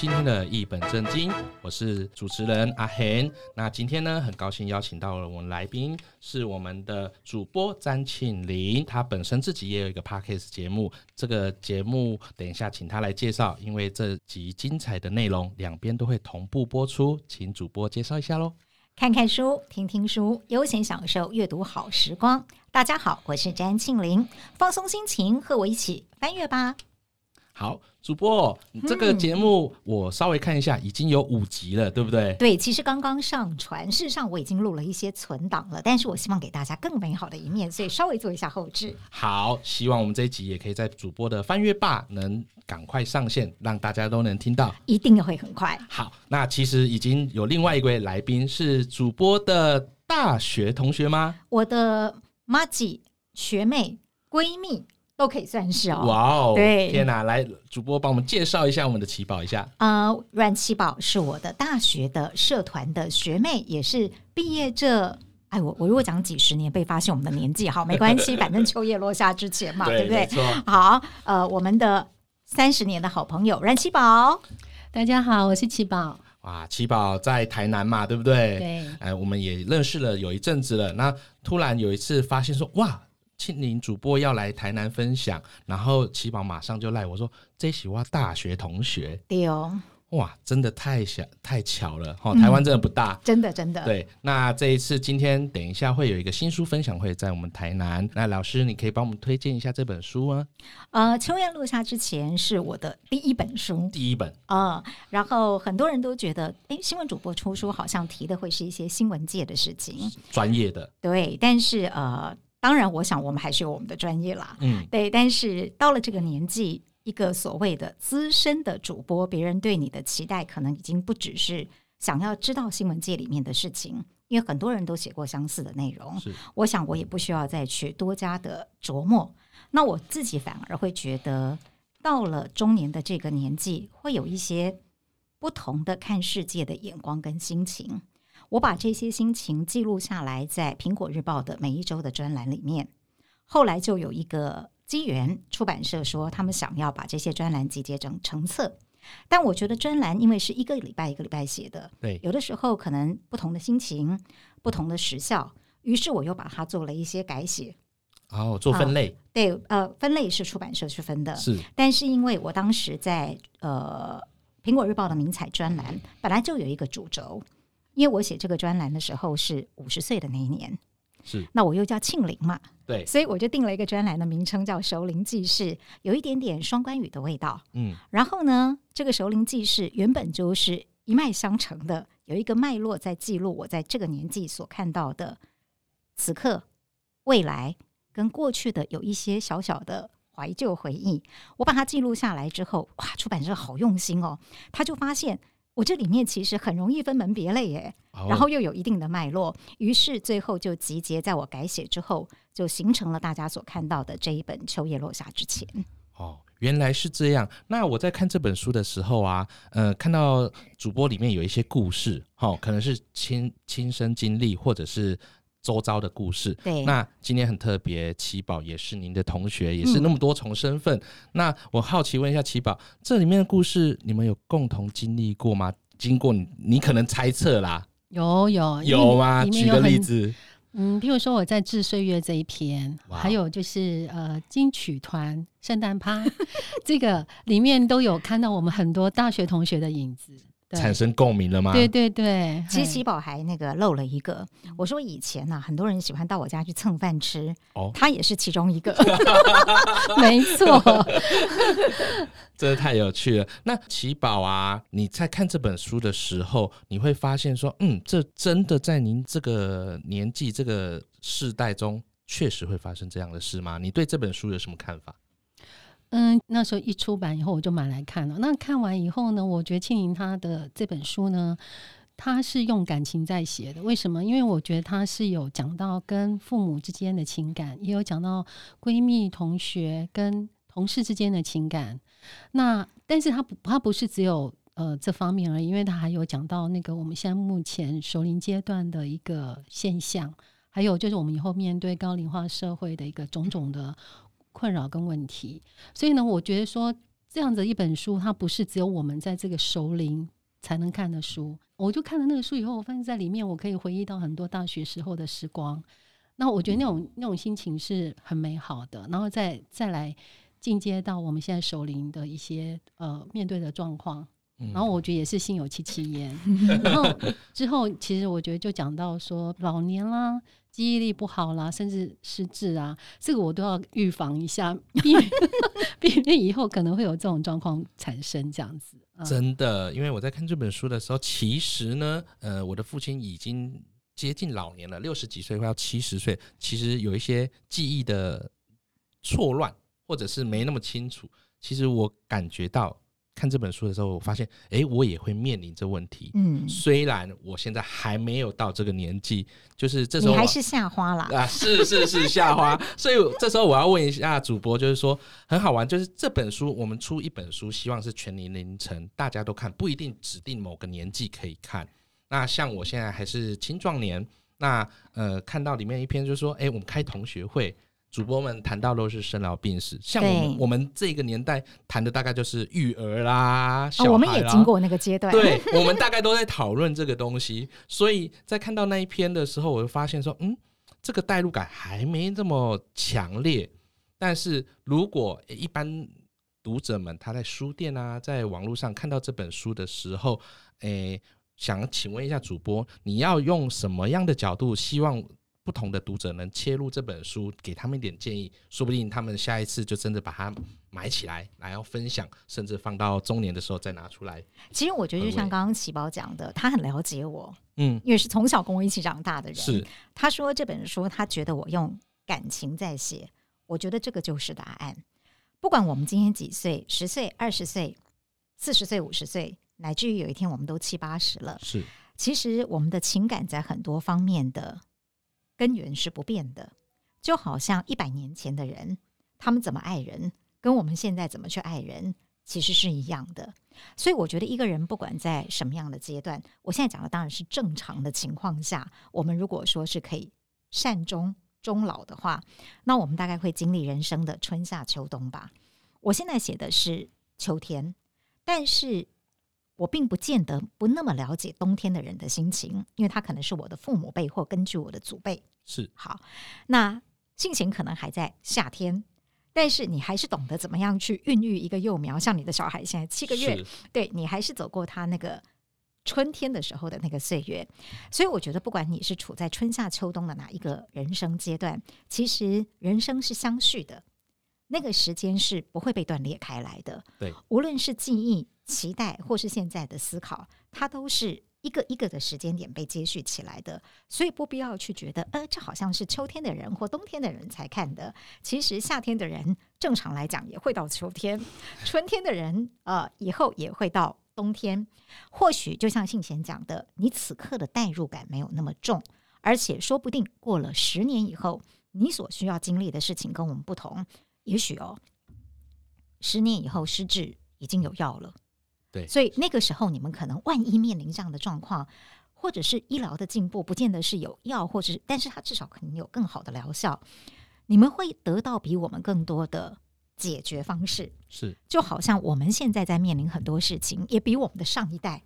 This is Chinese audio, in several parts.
今天的一本正经，我是主持人阿恒。那今天呢，很高兴邀请到了我们来宾，是我们的主播詹庆林。他本身自己也有一个 Podcast 节目，这个节目等一下请他来介绍，因为这集精彩的内容两边都会同步播出，请主播介绍一下喽。看看书，听听书，悠闲享受阅读好时光。大家好，我是詹庆林，放松心情，和我一起翻阅吧。好，主播，这个节目我稍微看一下，已经有五集了，对不对？对，其实刚刚上传，事实上我已经录了一些存档了，但是我希望给大家更美好的一面，所以稍微做一下后置。好，希望我们这一集也可以在主播的翻阅吧能赶快上线，让大家都能听到，一定会很快。好，那其实已经有另外一位来宾是主播的大学同学吗？我的麻吉学妹闺蜜。都可以算是哦。哇哦！对，天哪！来，主播帮我们介绍一下我们的奇宝一下。呃，阮奇宝是我的大学的社团的学妹，也是毕业这……哎，我我如果讲几十年被发现我们的年纪，好，没关系，反正秋叶落下之前嘛，对，对不对？好，呃，我们的三十年的好朋友阮奇宝，大家好，我是奇宝。哇，奇宝在台南嘛，对不对？对。哎，我们也认识了有一阵子了。那突然有一次发现说，哇！庆龄主播要来台南分享，然后奇宝马上就赖我说：“这是我大学同学。”对哦，哇，真的太小太巧了哈！台湾真的不大，嗯、真的真的。对，那这一次今天等一下会有一个新书分享会在我们台南，那老师你可以帮我们推荐一下这本书吗？呃，秋叶落下之前是我的第一本书，第一本啊、呃，然后很多人都觉得，哎，新闻主播出书好像提的会是一些新闻界的事情，专业的。对，但是呃。当然，我想我们还是有我们的专业啦。嗯，对。但是到了这个年纪，一个所谓的资深的主播，别人对你的期待可能已经不只是想要知道新闻界里面的事情，因为很多人都写过相似的内容。是，我想我也不需要再去多加的琢磨。那我自己反而会觉得，到了中年的这个年纪，会有一些不同的看世界的眼光跟心情。我把这些心情记录下来，在《苹果日报》的每一周的专栏里面。后来就有一个机缘，出版社说他们想要把这些专栏集结成成册。但我觉得专栏因为是一个礼拜一个礼拜写的，对，有的时候可能不同的心情、不同的时效，于是我又把它做了一些改写。哦，做分类，呃、对，呃，分类是出版社去分的，是。但是因为我当时在呃《苹果日报》的名采专栏本来就有一个主轴。因为我写这个专栏的时候是五十岁的那一年，是，那我又叫庆龄嘛，对，所以我就定了一个专栏的名称叫《熟龄记事》，有一点点双关语的味道。嗯，然后呢，这个《熟龄记事》原本就是一脉相承的，有一个脉络在记录我在这个年纪所看到的此刻、未来跟过去的有一些小小的怀旧回忆。我把它记录下来之后，哇，出版社好用心哦，他就发现。我这里面其实很容易分门别类耶，oh. 然后又有一定的脉络，于是最后就集结在我改写之后，就形成了大家所看到的这一本《秋叶落下之前》。哦，原来是这样。那我在看这本书的时候啊，呃，看到主播里面有一些故事，哦，可能是亲亲身经历，或者是。周遭的故事，对，那今天很特别，奇宝也是您的同学，也是那么多重身份。嗯、那我好奇问一下奇宝，这里面的故事你们有共同经历过吗？经过你，你可能猜测啦，有有有吗？举个例子，嗯，譬如说我在致岁月这一篇，还有就是呃金曲团圣诞趴，这个里面都有看到我们很多大学同学的影子。产生共鸣了吗？对对对，其实奇宝还那个漏了一个。我说以前呢、啊，很多人喜欢到我家去蹭饭吃，哦，他也是其中一个，没错，真的太有趣了。那奇宝啊，你在看这本书的时候，你会发现说，嗯，这真的在您这个年纪、这个世代中，确实会发生这样的事吗？你对这本书有什么看法？嗯，那时候一出版以后，我就买来看了。那看完以后呢，我觉得庆龄他的这本书呢，他是用感情在写的。为什么？因为我觉得他是有讲到跟父母之间的情感，也有讲到闺蜜、同学跟同事之间的情感。那但是他不，他不是只有呃这方面而已，因为他还有讲到那个我们现在目前熟龄阶段的一个现象，还有就是我们以后面对高龄化社会的一个种种的。困扰跟问题，所以呢，我觉得说这样子一本书，它不是只有我们在这个熟龄才能看的书。我就看了那个书以后，我发现在里面我可以回忆到很多大学时候的时光。那我觉得那种那种心情是很美好的。然后再再来进阶到我们现在熟龄的一些呃面对的状况。然后我觉得也是心有戚戚焉。然后之后，其实我觉得就讲到说老年啦，记忆力不好啦，甚至失智啊，这个我都要预防一下，避免 避免以后可能会有这种状况产生这样子。嗯、真的，因为我在看这本书的时候，其实呢，呃，我的父亲已经接近老年了，六十几岁快要七十岁，其实有一些记忆的错乱，或者是没那么清楚。其实我感觉到。看这本书的时候，我发现，哎、欸，我也会面临这问题。嗯，虽然我现在还没有到这个年纪，就是这时候你还是夏花啦。啊，是是是夏花。所以这时候我要问一下主播，就是说很好玩，就是这本书我们出一本书，希望是全年龄层大家都看，不一定指定某个年纪可以看。那像我现在还是青壮年，那呃，看到里面一篇就是说，哎、欸，我们开同学会。主播们谈到都是生老病死，像我们我们这个年代谈的大概就是育儿啦，小孩啦，哦，我们也经过那个阶段，对，我们大概都在讨论这个东西。所以在看到那一篇的时候，我就发现说，嗯，这个代入感还没这么强烈。但是如果一般读者们他在书店啊，在网络上看到这本书的时候，诶、欸，想请问一下主播，你要用什么样的角度希望？不同的读者能切入这本书，给他们一点建议，说不定他们下一次就真的把它买起来，然后分享，甚至放到中年的时候再拿出来。其实我觉得，就像刚刚奇宝讲的，他很了解我，嗯，因为是从小跟我一起长大的人。是，他说这本书，他觉得我用感情在写，我觉得这个就是答案。不管我们今天几岁，十岁、二十岁、四十岁、五十岁，乃至于有一天我们都七八十了，是，其实我们的情感在很多方面的。根源是不变的，就好像一百年前的人，他们怎么爱人，跟我们现在怎么去爱人，其实是一样的。所以我觉得一个人不管在什么样的阶段，我现在讲的当然是正常的情况下，我们如果说是可以善终终老的话，那我们大概会经历人生的春夏秋冬吧。我现在写的是秋天，但是。我并不见得不那么了解冬天的人的心情，因为他可能是我的父母辈或根据我的祖辈。是好，那性情可能还在夏天，但是你还是懂得怎么样去孕育一个幼苗，像你的小孩现在七个月，对，你还是走过他那个春天的时候的那个岁月。所以我觉得，不管你是处在春夏秋冬的哪一个人生阶段，其实人生是相续的，那个时间是不会被断裂开来的。对，无论是记忆。期待或是现在的思考，它都是一个一个的时间点被接续起来的，所以不必要去觉得，呃，这好像是秋天的人或冬天的人才看的。其实夏天的人正常来讲也会到秋天，春天的人呃以后也会到冬天。或许就像信贤讲的，你此刻的代入感没有那么重，而且说不定过了十年以后，你所需要经历的事情跟我们不同。也许哦，十年以后失智已经有药了。对，所以那个时候你们可能万一面临这样的状况，或者是医疗的进步，不见得是有药，或者是，但是它至少可能有更好的疗效，你们会得到比我们更多的解决方式。是，就好像我们现在在面临很多事情，也比我们的上一代，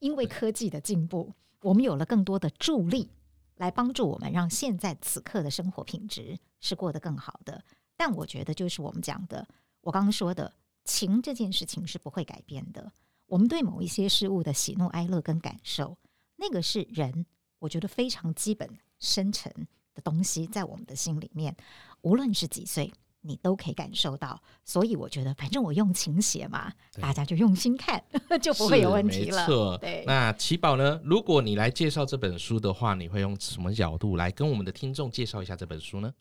因为科技的进步，我们有了更多的助力来帮助我们，让现在此刻的生活品质是过得更好的。但我觉得，就是我们讲的，我刚刚说的。情这件事情是不会改变的。我们对某一些事物的喜怒哀乐跟感受，那个是人，我觉得非常基本、深沉的东西，在我们的心里面，无论是几岁，你都可以感受到。所以我觉得，反正我用情写嘛，大家就用心看，就不会有问题了。没错，对。那奇宝呢？如果你来介绍这本书的话，你会用什么角度来跟我们的听众介绍一下这本书呢？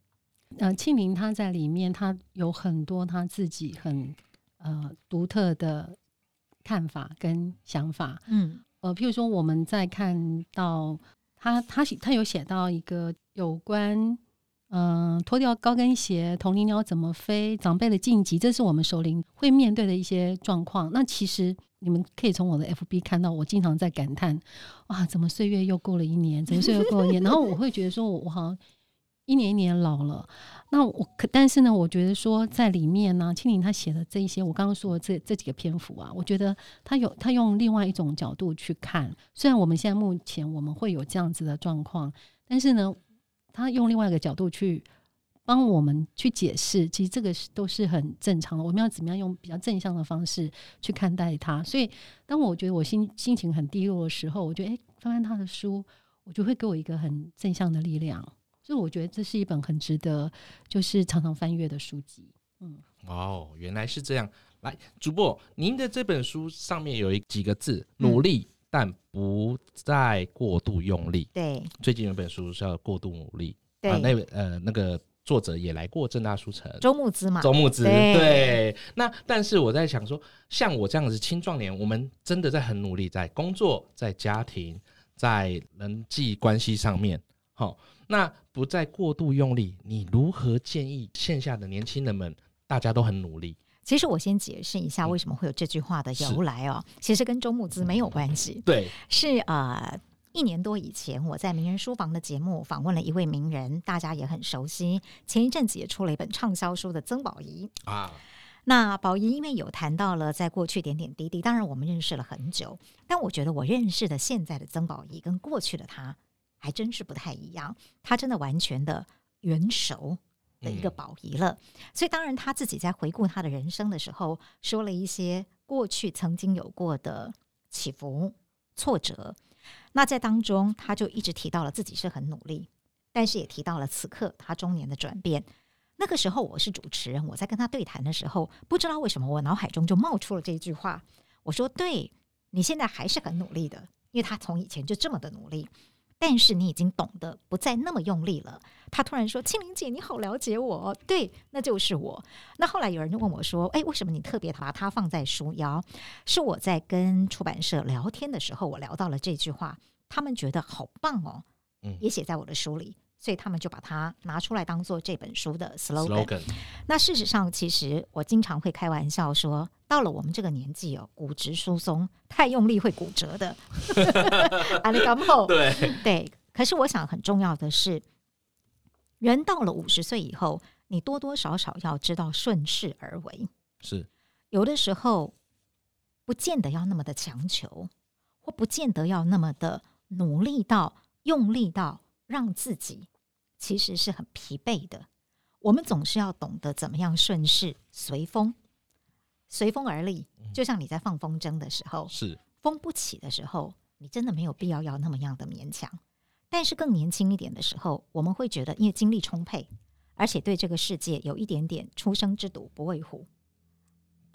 呃，庆龄他在里面，他有很多他自己很。呃，独特的看法跟想法，嗯，呃，譬如说我们在看到他，他他有写到一个有关，嗯、呃，脱掉高跟鞋，同龄鸟怎么飞，长辈的晋级，这是我们首领会面对的一些状况。那其实你们可以从我的 FB 看到，我经常在感叹，哇，怎么岁月又过了一年，怎么岁月又过了一年？然后我会觉得说，我好像一年一年老了。那我可，但是呢，我觉得说在里面呢，青柠他写的这一些，我刚刚说的这这几个篇幅啊，我觉得他有他用另外一种角度去看。虽然我们现在目前我们会有这样子的状况，但是呢，他用另外一个角度去帮我们去解释，其实这个是都是很正常的。我们要怎么样用比较正向的方式去看待他？所以，当我觉得我心心情很低落的时候，我觉得诶，翻翻他的书，我就会给我一个很正向的力量。所以我觉得这是一本很值得，就是常常翻阅的书籍。嗯，哦，原来是这样。来，主播，您的这本书上面有一几个字：努力，嗯、但不再过度用力。对，最近有一本书叫《过度努力》。对，啊、那呃，那个作者也来过正大书城，周牧之嘛。周牧之，对，对。那但是我在想说，像我这样子青壮年，我们真的在很努力，在工作、在家庭、在人际关系上面，好、哦。那不再过度用力，你如何建议线下的年轻人们？大家都很努力。其实我先解释一下为什么会有这句话的由来哦。嗯、其实跟周慕姿没有关系。对，是呃一年多以前，我在名人书房的节目访问了一位名人，大家也很熟悉。前一阵子也出了一本畅销书的曾宝仪啊。那宝仪因为有谈到了在过去点点滴滴，当然我们认识了很久，但我觉得我认识的现在的曾宝仪跟过去的他。还真是不太一样，他真的完全的元首的一个宝仪了。嗯、所以当然他自己在回顾他的人生的时候，说了一些过去曾经有过的起伏、挫折。那在当中，他就一直提到了自己是很努力，但是也提到了此刻他中年的转变。那个时候我是主持人，我在跟他对谈的时候，不知道为什么我脑海中就冒出了这句话。我说：“对，你现在还是很努力的，因为他从以前就这么的努力。”但是你已经懂得不再那么用力了。他突然说：“青玲姐，你好了解我。”对，那就是我。那后来有人就问我说：“哎，为什么你特别把它放在书腰？”是我在跟出版社聊天的时候，我聊到了这句话，他们觉得好棒哦，嗯，也写在我的书里。所以他们就把它拿出来当做这本书的 slogan。那事实上，其实我经常会开玩笑说，到了我们这个年纪哦，骨质疏松太用力会骨折的。啊，你刚好对对。可是我想很重要的是，人到了五十岁以后，你多多少少要知道顺势而为。是有的时候不见得要那么的强求，或不见得要那么的努力到用力到让自己。其实是很疲惫的。我们总是要懂得怎么样顺势随风，随风而立。就像你在放风筝的时候，是风不起的时候，你真的没有必要要那么样的勉强。但是更年轻一点的时候，我们会觉得，因为精力充沛，而且对这个世界有一点点“初生之犊不畏虎”。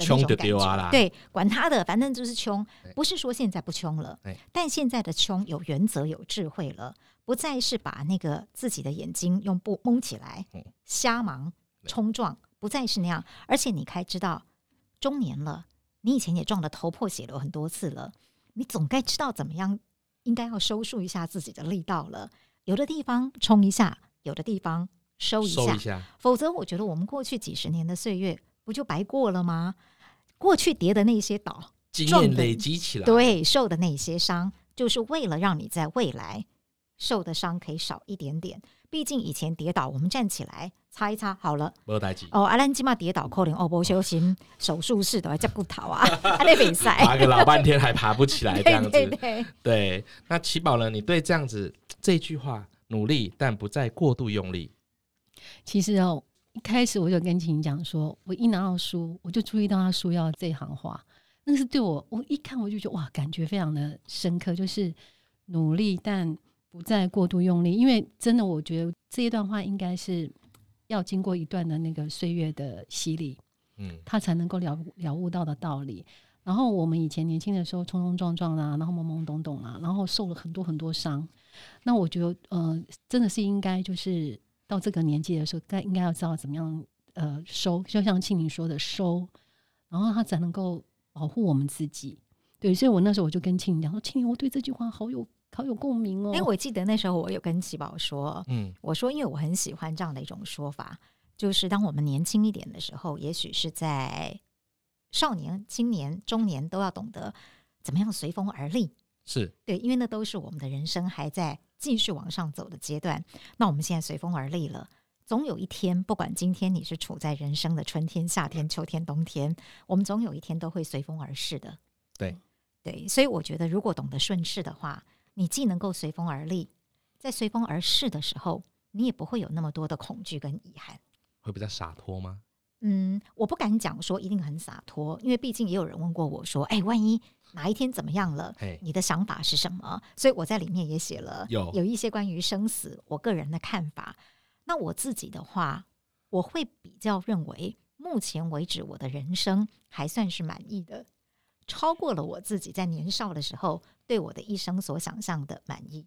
穷就丢啊啦！对，管他的，反正就是穷。不是说现在不穷了，但现在的穷有原则、有智慧了，不再是把那个自己的眼睛用布蒙起来，瞎忙冲撞，不再是那样。而且你该知道，中年了，你以前也撞得头破血流很多次了，你总该知道怎么样，应该要收束一下自己的力道了。有的地方冲一下，有的地方收一下，一下。否则，我觉得我们过去几十年的岁月不就白过了吗？过去跌的那些倒，经验累积起来，对，受的那些伤，就是为了让你在未来受的伤可以少一点点。毕竟以前跌倒，我们站起来擦一擦，好了，没有代志。哦，阿兰基玛跌倒，可能哦不修心，手术室都要接骨头啊，还得比赛，爬个老半天还爬不起来，这样子。对对对，对。那琦宝呢？你对这样子这句话，努力但不再过度用力。其实哦。一开始我就跟庆讲说，我一拿到书，我就注意到他书要这行话，那是对我，我一看我就觉得哇，感觉非常的深刻，就是努力但不再过度用力，因为真的我觉得这一段话应该是要经过一段的那个岁月的洗礼，嗯，他才能够了了悟到的道理。然后我们以前年轻的时候冲冲撞撞啊，然后懵懵懂懂啊，然后受了很多很多伤，那我觉得呃，真的是应该就是。到这个年纪的时候，该应该要知道怎么样呃收，就像庆宁说的收，然后他才能够保护我们自己。对，所以我那时候我就跟庆宁讲说：“庆宁，我对这句话好有好有共鸣哦。”因为我记得那时候我有跟琦宝说，嗯，我说因为我很喜欢这样的一种说法，就是当我们年轻一点的时候，也许是在少年、青年、中年都要懂得怎么样随风而立。是对，因为那都是我们的人生还在继续往上走的阶段。那我们现在随风而立了，总有一天，不管今天你是处在人生的春天、夏天、秋天、冬天，我们总有一天都会随风而逝的。对对，所以我觉得，如果懂得顺势的话，你既能够随风而立，在随风而逝的时候，你也不会有那么多的恐惧跟遗憾。会比较洒脱吗？嗯，我不敢讲说一定很洒脱，因为毕竟也有人问过我说：“哎，万一哪一天怎么样了？你的想法是什么？”所以我在里面也写了有有一些关于生死我个人的看法。那我自己的话，我会比较认为，目前为止我的人生还算是满意的，超过了我自己在年少的时候对我的一生所想象的满意。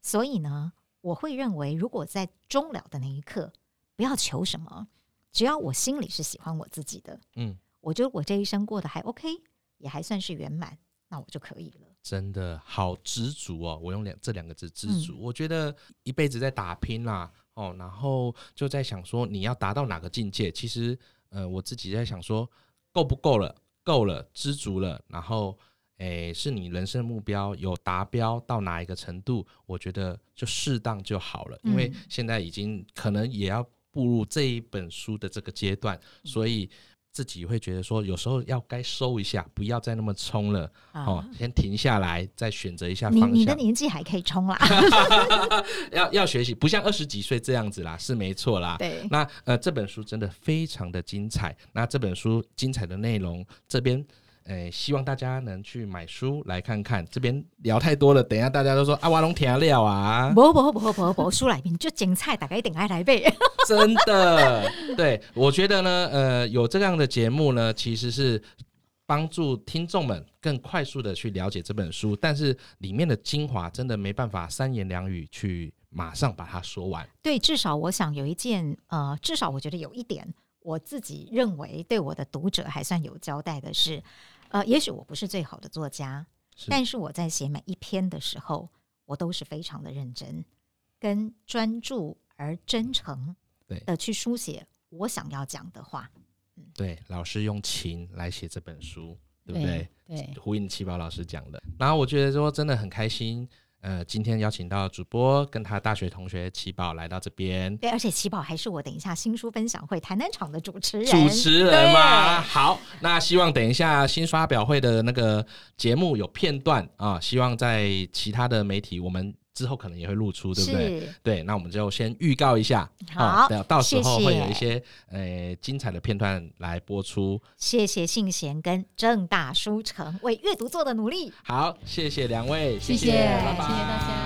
所以呢，我会认为，如果在终了的那一刻，不要求什么。只要我心里是喜欢我自己的，嗯，我觉得我这一生过得还 OK，也还算是圆满，那我就可以了。真的好知足哦！我用两这两个字知足。嗯、我觉得一辈子在打拼啦，哦，然后就在想说你要达到哪个境界？其实，呃，我自己在想说够不够了？够了，知足了。然后，诶，是你人生目标有达标到哪一个程度？我觉得就适当就好了，因为现在已经可能也要。步入这一本书的这个阶段，所以自己会觉得说，有时候要该收一下，不要再那么冲了，啊、哦，先停下来，再选择一下方向。你你的年纪还可以冲啦，要要学习，不像二十几岁这样子啦，是没错啦。对，那呃，这本书真的非常的精彩。那这本书精彩的内容，这边。哎，希望大家能去买书来看看。这边聊太多了，等一下大家都说啊，我拢听了啊。不不不不不不，书来宾就精彩，大家一定爱来背。真的，对，我觉得呢，呃，有这样的节目呢，其实是帮助听众们更快速的去了解这本书，但是里面的精华真的没办法三言两语去马上把它说完。对，至少我想有一件，呃，至少我觉得有一点，我自己认为对我的读者还算有交代的是。呃，也许我不是最好的作家，是但是我在写每一篇的时候，我都是非常的认真、跟专注而真诚的去书写我想要讲的话。对，老师用情来写这本书，对不对？对，对呼应七宝老师讲的。然后我觉得说真的很开心。呃，今天邀请到主播跟他大学同学齐宝来到这边，对，而且齐宝还是我等一下新书分享会台南场的主持人，主持人嘛。好，那希望等一下新发表会的那个节目有片段啊，希望在其他的媒体我们。之后可能也会露出，对不对？是对，那我们就先预告一下，好，哦、到时候会有一些谢谢呃精彩的片段来播出。谢谢信贤跟正大书城为阅读做的努力。好，谢谢两位，谢谢，谢谢，拜拜谢谢大家。